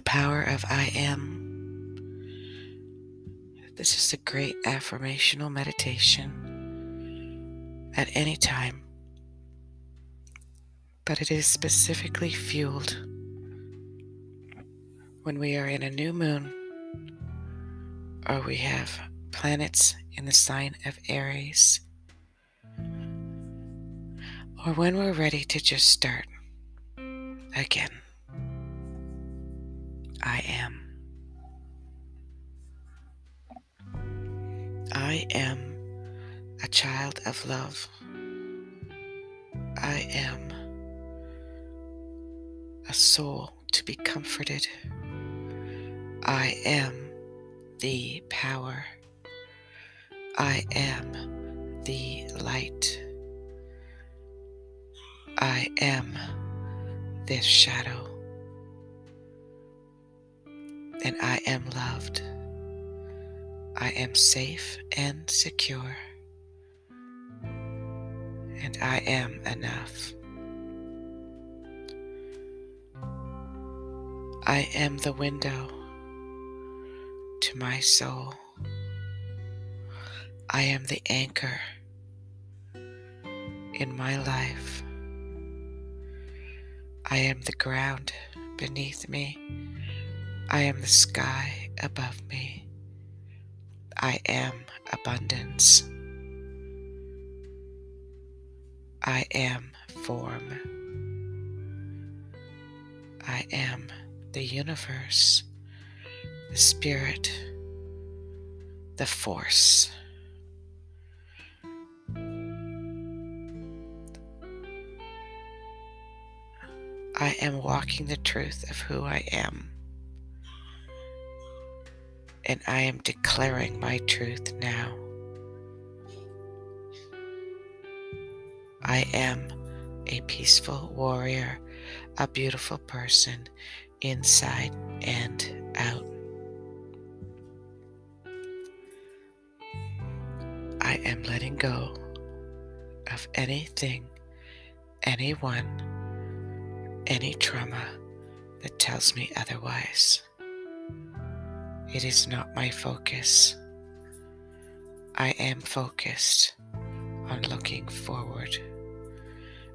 power of I am. This is a great affirmational meditation at any time, but it is specifically fueled when we are in a new moon or we have planets in the sign of Aries or when we're ready to just start again. I am. I am a child of love. I am a soul to be comforted. I am the power. I am the light. I am this shadow. And I am loved. I am safe and secure. And I am enough. I am the window to my soul. I am the anchor in my life. I am the ground beneath me. I am the sky above me. I am abundance. I am form. I am the universe, the spirit, the force. I am walking the truth of who I am. And I am declaring my truth now. I am a peaceful warrior, a beautiful person inside and out. I am letting go of anything, anyone, any trauma that tells me otherwise. It is not my focus. I am focused on looking forward.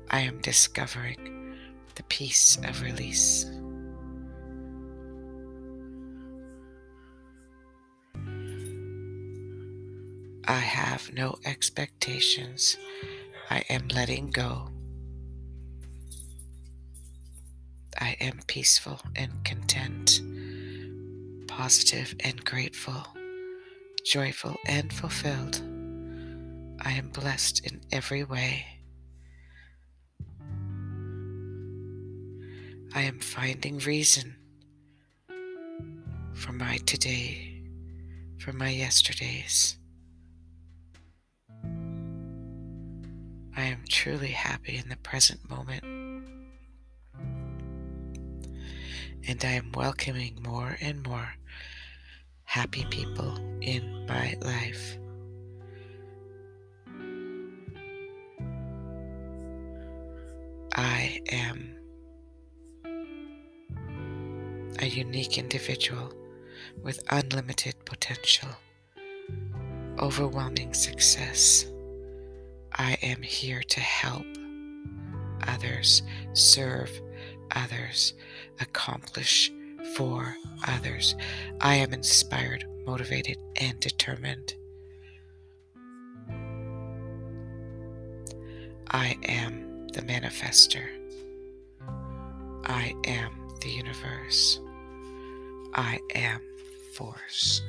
I am discovering the peace of release. I have no expectations. I am letting go. I am peaceful and content, positive and grateful, joyful and fulfilled. I am blessed in every way. I am finding reason for my today, for my yesterdays. I am truly happy in the present moment. And I am welcoming more and more happy people in my life. I am a unique individual with unlimited potential, overwhelming success. I am here to help others, serve others, accomplish for others. I am inspired, motivated, and determined. I am the manifester. I am the universe. I am force.